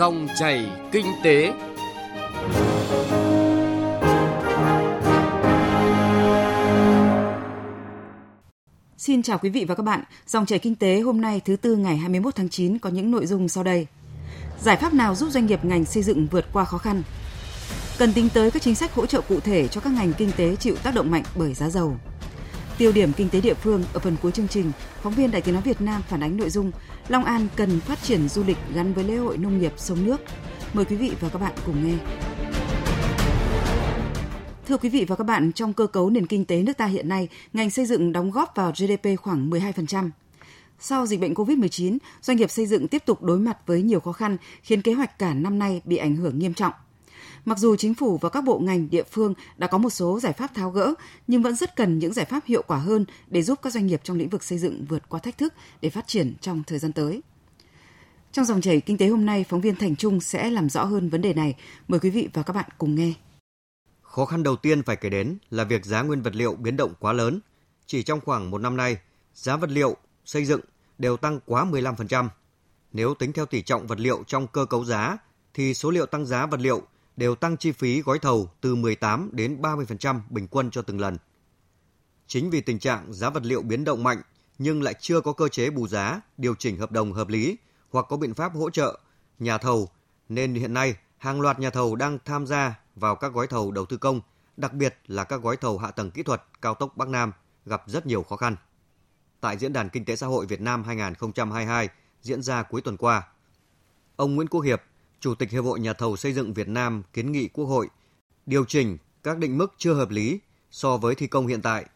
Dòng chảy kinh tế. Xin chào quý vị và các bạn. Dòng chảy kinh tế hôm nay thứ tư ngày 21 tháng 9 có những nội dung sau đây. Giải pháp nào giúp doanh nghiệp ngành xây dựng vượt qua khó khăn? Cần tính tới các chính sách hỗ trợ cụ thể cho các ngành kinh tế chịu tác động mạnh bởi giá dầu. Tiêu điểm kinh tế địa phương ở phần cuối chương trình, phóng viên Đài Tiếng nói Việt Nam phản ánh nội dung Long An cần phát triển du lịch gắn với lễ hội nông nghiệp sông nước. Mời quý vị và các bạn cùng nghe. Thưa quý vị và các bạn, trong cơ cấu nền kinh tế nước ta hiện nay, ngành xây dựng đóng góp vào GDP khoảng 12%. Sau dịch bệnh COVID-19, doanh nghiệp xây dựng tiếp tục đối mặt với nhiều khó khăn, khiến kế hoạch cả năm nay bị ảnh hưởng nghiêm trọng. Mặc dù chính phủ và các bộ ngành địa phương đã có một số giải pháp tháo gỡ, nhưng vẫn rất cần những giải pháp hiệu quả hơn để giúp các doanh nghiệp trong lĩnh vực xây dựng vượt qua thách thức để phát triển trong thời gian tới. Trong dòng chảy kinh tế hôm nay, phóng viên Thành Trung sẽ làm rõ hơn vấn đề này. Mời quý vị và các bạn cùng nghe. Khó khăn đầu tiên phải kể đến là việc giá nguyên vật liệu biến động quá lớn. Chỉ trong khoảng một năm nay, giá vật liệu, xây dựng đều tăng quá 15%. Nếu tính theo tỷ trọng vật liệu trong cơ cấu giá, thì số liệu tăng giá vật liệu đều tăng chi phí gói thầu từ 18 đến 30% bình quân cho từng lần. Chính vì tình trạng giá vật liệu biến động mạnh nhưng lại chưa có cơ chế bù giá, điều chỉnh hợp đồng hợp lý hoặc có biện pháp hỗ trợ nhà thầu nên hiện nay hàng loạt nhà thầu đang tham gia vào các gói thầu đầu tư công, đặc biệt là các gói thầu hạ tầng kỹ thuật cao tốc Bắc Nam gặp rất nhiều khó khăn. Tại Diễn đàn Kinh tế Xã hội Việt Nam 2022 diễn ra cuối tuần qua, ông Nguyễn Quốc Hiệp, Chủ tịch Hiệp hội Nhà thầu xây dựng Việt Nam kiến nghị Quốc hội điều chỉnh các định mức chưa hợp lý so với thi công hiện tại,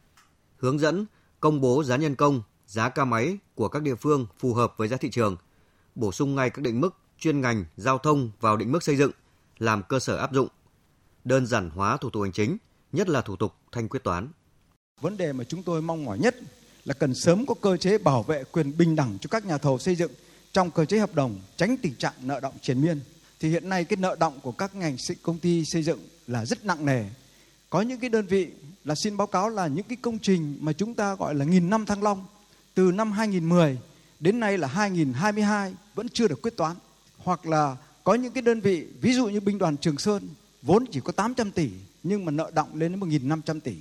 hướng dẫn công bố giá nhân công, giá ca máy của các địa phương phù hợp với giá thị trường, bổ sung ngay các định mức chuyên ngành giao thông vào định mức xây dựng làm cơ sở áp dụng, đơn giản hóa thủ tục hành chính, nhất là thủ tục thanh quyết toán. Vấn đề mà chúng tôi mong mỏi nhất là cần sớm có cơ chế bảo vệ quyền bình đẳng cho các nhà thầu xây dựng trong cơ chế hợp đồng, tránh tình trạng nợ động triền miên thì hiện nay cái nợ động của các ngành công ty xây dựng là rất nặng nề. Có những cái đơn vị là xin báo cáo là những cái công trình mà chúng ta gọi là nghìn năm thăng long từ năm 2010 đến nay là 2022 vẫn chưa được quyết toán. Hoặc là có những cái đơn vị ví dụ như binh đoàn Trường Sơn vốn chỉ có 800 tỷ nhưng mà nợ động lên đến 1.500 tỷ.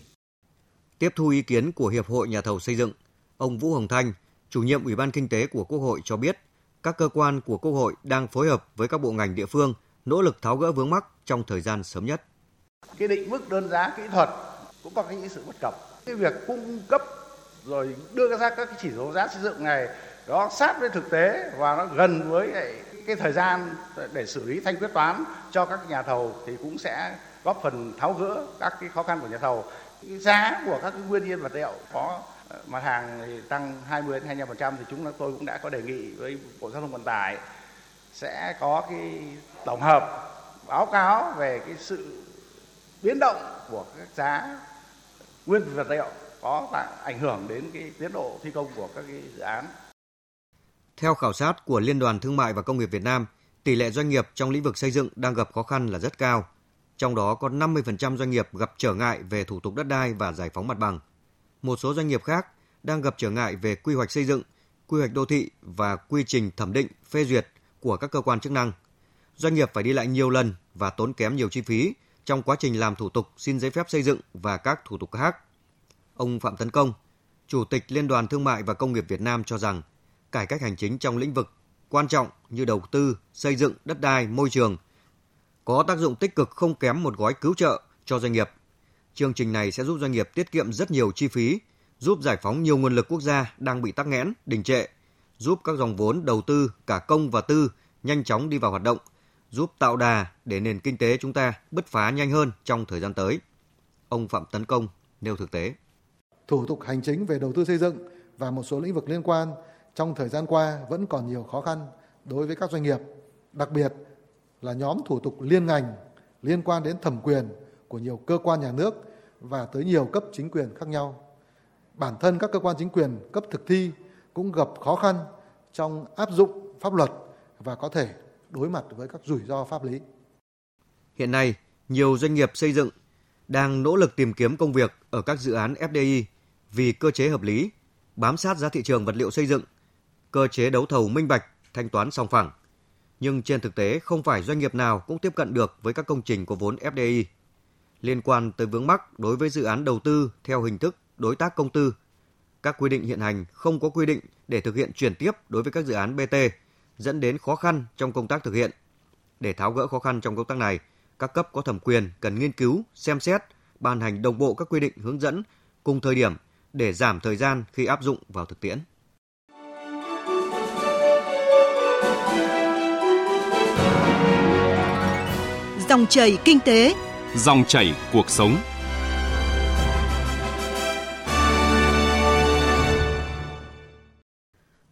Tiếp thu ý kiến của Hiệp hội Nhà thầu xây dựng, ông Vũ Hồng Thanh, chủ nhiệm Ủy ban Kinh tế của Quốc hội cho biết – các cơ quan của Quốc hội đang phối hợp với các bộ ngành địa phương nỗ lực tháo gỡ vướng mắc trong thời gian sớm nhất. Cái định mức đơn giá kỹ thuật cũng có những sự bất cập. Cái việc cung cấp rồi đưa ra các cái chỉ số giá xây dựng này đó sát với thực tế và nó gần với cái thời gian để xử lý thanh quyết toán cho các nhà thầu thì cũng sẽ góp phần tháo gỡ các cái khó khăn của nhà thầu. Cái giá của các cái nguyên nhiên vật liệu có mặt hàng thì tăng 20 đến 25% thì chúng tôi cũng đã có đề nghị với Bộ Giao thông Vận tải sẽ có cái tổng hợp báo cáo về cái sự biến động của các giá nguyên vật liệu có ảnh hưởng đến cái tiến độ thi công của các cái dự án. Theo khảo sát của Liên đoàn Thương mại và Công nghiệp Việt Nam, tỷ lệ doanh nghiệp trong lĩnh vực xây dựng đang gặp khó khăn là rất cao. Trong đó có 50% doanh nghiệp gặp trở ngại về thủ tục đất đai và giải phóng mặt bằng – một số doanh nghiệp khác đang gặp trở ngại về quy hoạch xây dựng, quy hoạch đô thị và quy trình thẩm định, phê duyệt của các cơ quan chức năng. Doanh nghiệp phải đi lại nhiều lần và tốn kém nhiều chi phí trong quá trình làm thủ tục xin giấy phép xây dựng và các thủ tục khác. Ông Phạm Tấn Công, Chủ tịch Liên đoàn Thương mại và Công nghiệp Việt Nam cho rằng cải cách hành chính trong lĩnh vực quan trọng như đầu tư, xây dựng, đất đai, môi trường có tác dụng tích cực không kém một gói cứu trợ cho doanh nghiệp Chương trình này sẽ giúp doanh nghiệp tiết kiệm rất nhiều chi phí, giúp giải phóng nhiều nguồn lực quốc gia đang bị tắc nghẽn, đình trệ, giúp các dòng vốn đầu tư cả công và tư nhanh chóng đi vào hoạt động, giúp tạo đà để nền kinh tế chúng ta bứt phá nhanh hơn trong thời gian tới. Ông Phạm Tấn Công nêu thực tế. Thủ tục hành chính về đầu tư xây dựng và một số lĩnh vực liên quan trong thời gian qua vẫn còn nhiều khó khăn đối với các doanh nghiệp, đặc biệt là nhóm thủ tục liên ngành liên quan đến thẩm quyền của nhiều cơ quan nhà nước và tới nhiều cấp chính quyền khác nhau. Bản thân các cơ quan chính quyền cấp thực thi cũng gặp khó khăn trong áp dụng pháp luật và có thể đối mặt với các rủi ro pháp lý. Hiện nay, nhiều doanh nghiệp xây dựng đang nỗ lực tìm kiếm công việc ở các dự án FDI vì cơ chế hợp lý, bám sát giá thị trường vật liệu xây dựng, cơ chế đấu thầu minh bạch, thanh toán song phẳng. nhưng trên thực tế không phải doanh nghiệp nào cũng tiếp cận được với các công trình có vốn FDI. Liên quan tới vướng mắc đối với dự án đầu tư theo hình thức đối tác công tư, các quy định hiện hành không có quy định để thực hiện chuyển tiếp đối với các dự án BT, dẫn đến khó khăn trong công tác thực hiện. Để tháo gỡ khó khăn trong công tác này, các cấp có thẩm quyền cần nghiên cứu, xem xét, ban hành đồng bộ các quy định hướng dẫn cùng thời điểm để giảm thời gian khi áp dụng vào thực tiễn. Dòng chảy kinh tế, dòng chảy cuộc sống.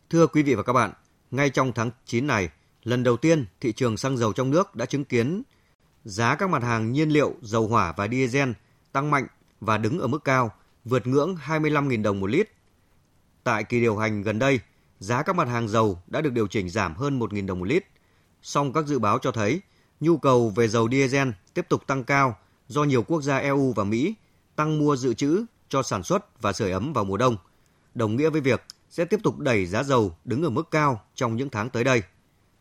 Thưa quý vị và các bạn, ngay trong tháng 9 này, lần đầu tiên thị trường xăng dầu trong nước đã chứng kiến giá các mặt hàng nhiên liệu, dầu hỏa và diesel tăng mạnh và đứng ở mức cao, vượt ngưỡng 25.000 đồng một lít. Tại kỳ điều hành gần đây, giá các mặt hàng dầu đã được điều chỉnh giảm hơn 1.000 đồng một lít. Song các dự báo cho thấy nhu cầu về dầu diesel tiếp tục tăng cao do nhiều quốc gia EU và Mỹ tăng mua dự trữ cho sản xuất và sưởi ấm vào mùa đông, đồng nghĩa với việc sẽ tiếp tục đẩy giá dầu đứng ở mức cao trong những tháng tới đây.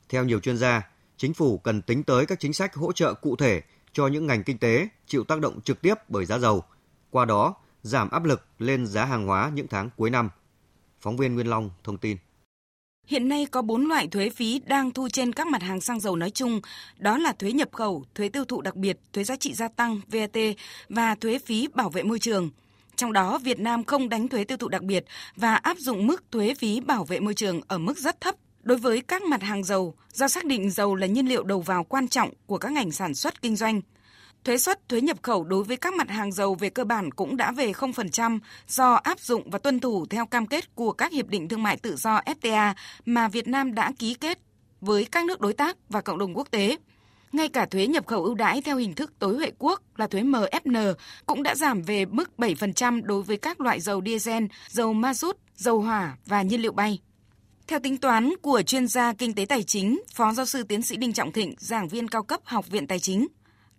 Theo nhiều chuyên gia, chính phủ cần tính tới các chính sách hỗ trợ cụ thể cho những ngành kinh tế chịu tác động trực tiếp bởi giá dầu, qua đó giảm áp lực lên giá hàng hóa những tháng cuối năm. Phóng viên Nguyên Long thông tin. Hiện nay có 4 loại thuế phí đang thu trên các mặt hàng xăng dầu nói chung, đó là thuế nhập khẩu, thuế tiêu thụ đặc biệt, thuế giá trị gia tăng VAT và thuế phí bảo vệ môi trường. Trong đó, Việt Nam không đánh thuế tiêu thụ đặc biệt và áp dụng mức thuế phí bảo vệ môi trường ở mức rất thấp đối với các mặt hàng dầu do xác định dầu là nhiên liệu đầu vào quan trọng của các ngành sản xuất kinh doanh. Thuế suất thuế nhập khẩu đối với các mặt hàng dầu về cơ bản cũng đã về 0% do áp dụng và tuân thủ theo cam kết của các hiệp định thương mại tự do FTA mà Việt Nam đã ký kết với các nước đối tác và cộng đồng quốc tế. Ngay cả thuế nhập khẩu ưu đãi theo hình thức tối huệ quốc là thuế MFN cũng đã giảm về mức 7% đối với các loại dầu diesel, dầu ma rút, dầu hỏa và nhiên liệu bay. Theo tính toán của chuyên gia kinh tế tài chính, Phó giáo sư tiến sĩ Đinh Trọng Thịnh, giảng viên cao cấp Học viện Tài chính,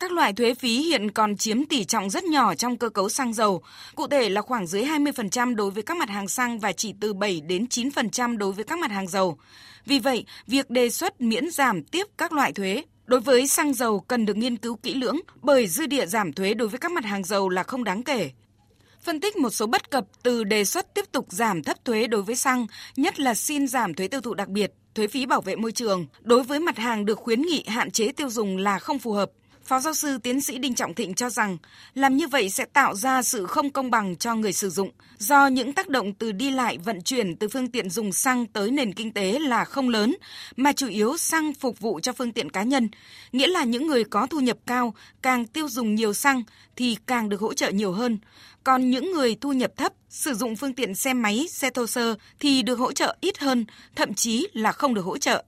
các loại thuế phí hiện còn chiếm tỷ trọng rất nhỏ trong cơ cấu xăng dầu, cụ thể là khoảng dưới 20% đối với các mặt hàng xăng và chỉ từ 7 đến 9% đối với các mặt hàng dầu. Vì vậy, việc đề xuất miễn giảm tiếp các loại thuế đối với xăng dầu cần được nghiên cứu kỹ lưỡng bởi dư địa giảm thuế đối với các mặt hàng dầu là không đáng kể. Phân tích một số bất cập từ đề xuất tiếp tục giảm thấp thuế đối với xăng, nhất là xin giảm thuế tiêu thụ đặc biệt, thuế phí bảo vệ môi trường đối với mặt hàng được khuyến nghị hạn chế tiêu dùng là không phù hợp. Phó giáo sư tiến sĩ Đinh Trọng Thịnh cho rằng làm như vậy sẽ tạo ra sự không công bằng cho người sử dụng do những tác động từ đi lại vận chuyển từ phương tiện dùng xăng tới nền kinh tế là không lớn mà chủ yếu xăng phục vụ cho phương tiện cá nhân, nghĩa là những người có thu nhập cao càng tiêu dùng nhiều xăng thì càng được hỗ trợ nhiều hơn. Còn những người thu nhập thấp sử dụng phương tiện xe máy, xe thô sơ thì được hỗ trợ ít hơn, thậm chí là không được hỗ trợ.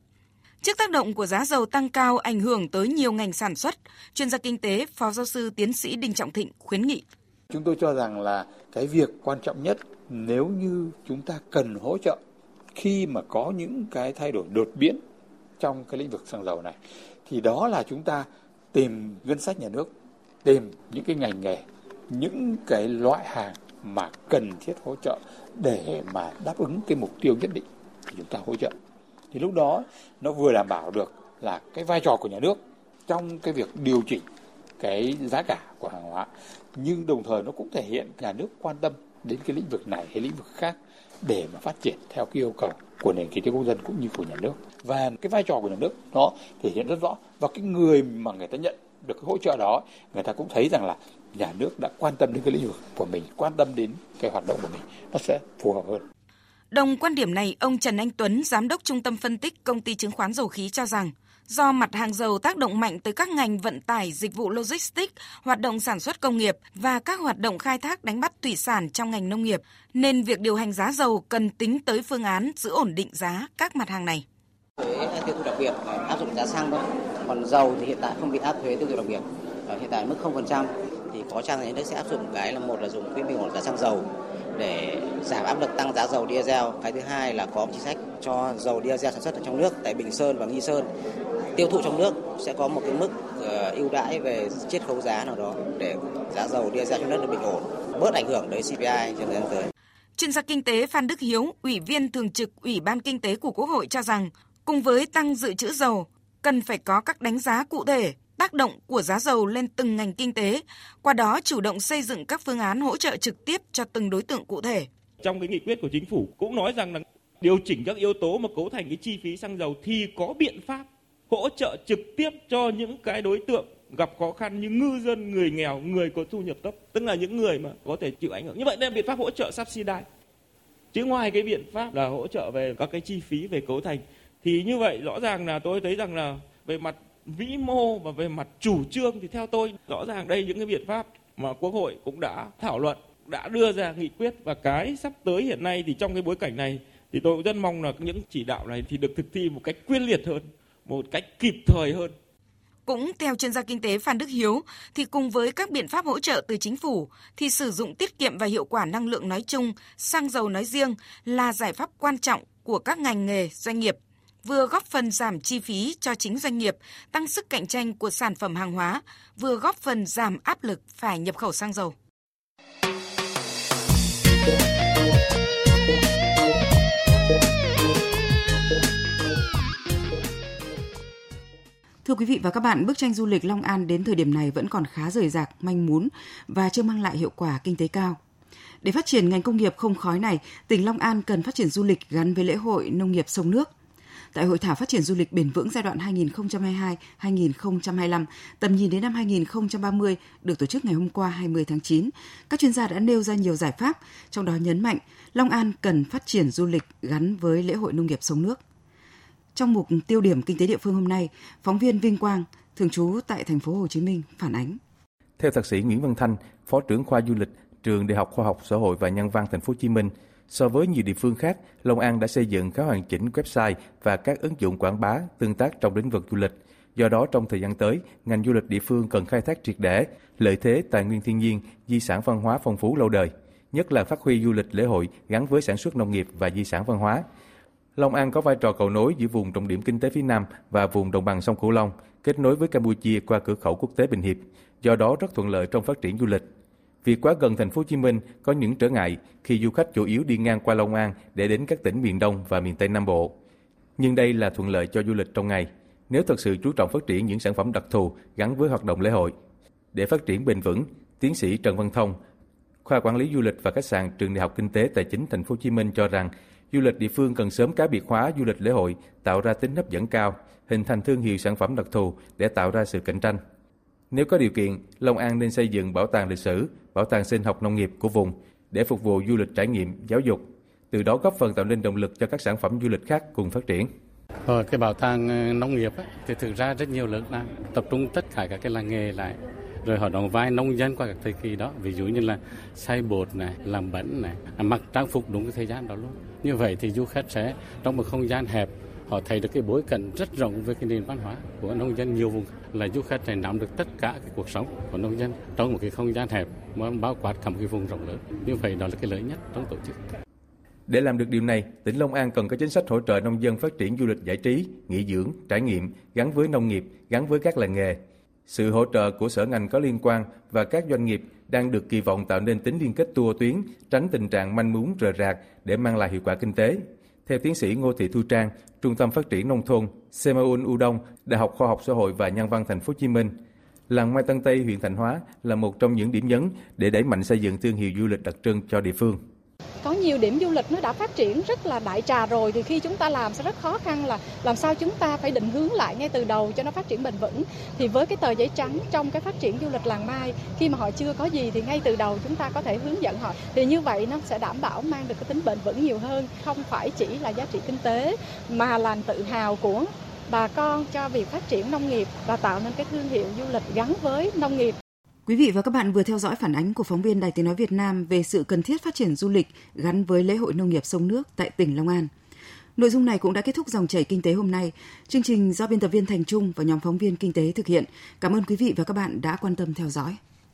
Trước tác động của giá dầu tăng cao ảnh hưởng tới nhiều ngành sản xuất, chuyên gia kinh tế Phó giáo sư tiến sĩ Đinh Trọng Thịnh khuyến nghị. Chúng tôi cho rằng là cái việc quan trọng nhất nếu như chúng ta cần hỗ trợ khi mà có những cái thay đổi đột biến trong cái lĩnh vực xăng dầu này thì đó là chúng ta tìm ngân sách nhà nước, tìm những cái ngành nghề, những cái loại hàng mà cần thiết hỗ trợ để mà đáp ứng cái mục tiêu nhất định thì chúng ta hỗ trợ thì lúc đó nó vừa đảm bảo được là cái vai trò của nhà nước trong cái việc điều chỉnh cái giá cả của hàng hóa. Nhưng đồng thời nó cũng thể hiện nhà nước quan tâm đến cái lĩnh vực này hay lĩnh vực khác để mà phát triển theo cái yêu cầu của nền kinh tế quốc dân cũng như của nhà nước. Và cái vai trò của nhà nước nó thể hiện rất rõ. Và cái người mà người ta nhận được cái hỗ trợ đó, người ta cũng thấy rằng là nhà nước đã quan tâm đến cái lĩnh vực của mình, quan tâm đến cái hoạt động của mình, nó sẽ phù hợp hơn. Đồng quan điểm này, ông Trần Anh Tuấn, giám đốc trung tâm phân tích công ty chứng khoán dầu khí cho rằng, do mặt hàng dầu tác động mạnh tới các ngành vận tải, dịch vụ logistics, hoạt động sản xuất công nghiệp và các hoạt động khai thác đánh bắt thủy sản trong ngành nông nghiệp, nên việc điều hành giá dầu cần tính tới phương án giữ ổn định giá các mặt hàng này. Thuế tiêu thụ đặc biệt áp dụng giá xăng thôi, còn dầu thì hiện tại không bị áp thuế tiêu thụ đặc biệt, hiện tại mức 0% thì có chăng nhà nước sẽ áp dụng cái là một là dùng quỹ bình ổn giá xăng dầu để giảm áp lực tăng giá dầu diesel. Cái thứ hai là có chính sách cho dầu diesel sản xuất ở trong nước tại Bình Sơn và Nghi Sơn tiêu thụ trong nước sẽ có một cái mức ờ, ưu đãi về chiết khấu giá nào đó để giá dầu diesel trong nước được bình ổn, bớt ảnh hưởng tới CPI trong thời gian tới. Chuyên gia kinh tế Phan Đức Hiếu, Ủy viên thường trực Ủy ban Kinh tế của Quốc hội cho rằng, cùng với tăng dự trữ dầu, cần phải có các đánh giá cụ thể tác động của giá dầu lên từng ngành kinh tế, qua đó chủ động xây dựng các phương án hỗ trợ trực tiếp cho từng đối tượng cụ thể. Trong cái nghị quyết của chính phủ cũng nói rằng là điều chỉnh các yếu tố mà cấu thành cái chi phí xăng dầu thì có biện pháp hỗ trợ trực tiếp cho những cái đối tượng gặp khó khăn như ngư dân, người nghèo, người có thu nhập thấp, tức là những người mà có thể chịu ảnh hưởng. Như vậy nên biện pháp hỗ trợ subsidy. Chứ ngoài cái biện pháp là hỗ trợ về các cái chi phí về cấu thành thì như vậy rõ ràng là tôi thấy rằng là về mặt vĩ mô và về mặt chủ trương thì theo tôi rõ ràng đây những cái biện pháp mà quốc hội cũng đã thảo luận đã đưa ra nghị quyết và cái sắp tới hiện nay thì trong cái bối cảnh này thì tôi cũng rất mong là những chỉ đạo này thì được thực thi một cách quyết liệt hơn một cách kịp thời hơn. Cũng theo chuyên gia kinh tế Phan Đức Hiếu, thì cùng với các biện pháp hỗ trợ từ chính phủ, thì sử dụng tiết kiệm và hiệu quả năng lượng nói chung, xăng dầu nói riêng là giải pháp quan trọng của các ngành nghề, doanh nghiệp vừa góp phần giảm chi phí cho chính doanh nghiệp, tăng sức cạnh tranh của sản phẩm hàng hóa, vừa góp phần giảm áp lực phải nhập khẩu xăng dầu. Thưa quý vị và các bạn, bức tranh du lịch Long An đến thời điểm này vẫn còn khá rời rạc, manh mún và chưa mang lại hiệu quả kinh tế cao. Để phát triển ngành công nghiệp không khói này, tỉnh Long An cần phát triển du lịch gắn với lễ hội nông nghiệp sông nước – tại Hội thảo phát triển du lịch bền vững giai đoạn 2022-2025, tầm nhìn đến năm 2030 được tổ chức ngày hôm qua 20 tháng 9. Các chuyên gia đã nêu ra nhiều giải pháp, trong đó nhấn mạnh Long An cần phát triển du lịch gắn với lễ hội nông nghiệp sông nước. Trong mục tiêu điểm kinh tế địa phương hôm nay, phóng viên Vinh Quang, thường trú tại thành phố Hồ Chí Minh phản ánh. Theo thạc sĩ Nguyễn Văn Thanh, Phó trưởng khoa du lịch, trường Đại học Khoa học Xã hội và Nhân văn thành phố Hồ Chí Minh, So với nhiều địa phương khác, Long An đã xây dựng khá hoàn chỉnh website và các ứng dụng quảng bá tương tác trong lĩnh vực du lịch. Do đó, trong thời gian tới, ngành du lịch địa phương cần khai thác triệt để lợi thế tài nguyên thiên nhiên, di sản văn hóa phong phú lâu đời, nhất là phát huy du lịch lễ hội gắn với sản xuất nông nghiệp và di sản văn hóa. Long An có vai trò cầu nối giữa vùng trọng điểm kinh tế phía Nam và vùng đồng bằng sông Cửu Long, kết nối với Campuchia qua cửa khẩu quốc tế Bình Hiệp, do đó rất thuận lợi trong phát triển du lịch. Vì quá gần thành phố Hồ Chí Minh có những trở ngại khi du khách chủ yếu đi ngang qua Long An để đến các tỉnh miền Đông và miền Tây Nam Bộ. Nhưng đây là thuận lợi cho du lịch trong ngày nếu thật sự chú trọng phát triển những sản phẩm đặc thù gắn với hoạt động lễ hội. Để phát triển bền vững, tiến sĩ Trần Văn Thông, khoa quản lý du lịch và khách sạn trường Đại học Kinh tế Tài chính Thành phố Hồ Chí Minh cho rằng du lịch địa phương cần sớm cá biệt hóa du lịch lễ hội, tạo ra tính hấp dẫn cao, hình thành thương hiệu sản phẩm đặc thù để tạo ra sự cạnh tranh. Nếu có điều kiện, Long An nên xây dựng bảo tàng lịch sử, bảo tàng sinh học nông nghiệp của vùng để phục vụ du lịch trải nghiệm, giáo dục, từ đó góp phần tạo nên động lực cho các sản phẩm du lịch khác cùng phát triển. Rồi cái bảo tàng ờ, nông nghiệp ấy, thì thực ra rất nhiều lực đang tập trung tất cả các cái làng nghề lại rồi họ đóng vai nông dân qua các thời kỳ đó. Ví dụ như là xay bột này làm bẩn này à, mặc trang phục đúng cái thời gian đó luôn. Như vậy thì du khách sẽ trong một không gian hẹp họ thấy được cái bối cảnh rất rộng về cái nền văn hóa của nông dân nhiều vùng là du khách này nắm được tất cả cái cuộc sống của nông dân trong một cái không gian hẹp mà bao quát cả một cái vùng rộng lớn như vậy đó là cái lợi nhất trong tổ chức để làm được điều này, tỉnh Long An cần có chính sách hỗ trợ nông dân phát triển du lịch giải trí, nghỉ dưỡng, trải nghiệm gắn với nông nghiệp, gắn với các làng nghề. Sự hỗ trợ của sở ngành có liên quan và các doanh nghiệp đang được kỳ vọng tạo nên tính liên kết tour tuyến, tránh tình trạng manh mún rời rạc để mang lại hiệu quả kinh tế. Theo tiến sĩ Ngô Thị Thu Trang, Trung tâm Phát triển Nông thôn, Semaun Udon, Đại học Khoa học Xã hội và Nhân văn Thành phố Hồ Chí Minh, làng Mai Tân Tây, huyện Thành Hóa là một trong những điểm nhấn để đẩy mạnh xây dựng thương hiệu du lịch đặc trưng cho địa phương có nhiều điểm du lịch nó đã phát triển rất là đại trà rồi, thì khi chúng ta làm sẽ rất khó khăn là làm sao chúng ta phải định hướng lại ngay từ đầu cho nó phát triển bền vững. Thì với cái tờ giấy trắng trong cái phát triển du lịch làng mai, khi mà họ chưa có gì thì ngay từ đầu chúng ta có thể hướng dẫn họ. Thì như vậy nó sẽ đảm bảo mang được cái tính bền vững nhiều hơn, không phải chỉ là giá trị kinh tế, mà là tự hào của bà con cho việc phát triển nông nghiệp và tạo nên cái thương hiệu du lịch gắn với nông nghiệp. Quý vị và các bạn vừa theo dõi phản ánh của phóng viên Đài Tiếng Nói Việt Nam về sự cần thiết phát triển du lịch gắn với lễ hội nông nghiệp sông nước tại tỉnh Long An. Nội dung này cũng đã kết thúc dòng chảy kinh tế hôm nay. Chương trình do biên tập viên Thành Trung và nhóm phóng viên kinh tế thực hiện. Cảm ơn quý vị và các bạn đã quan tâm theo dõi.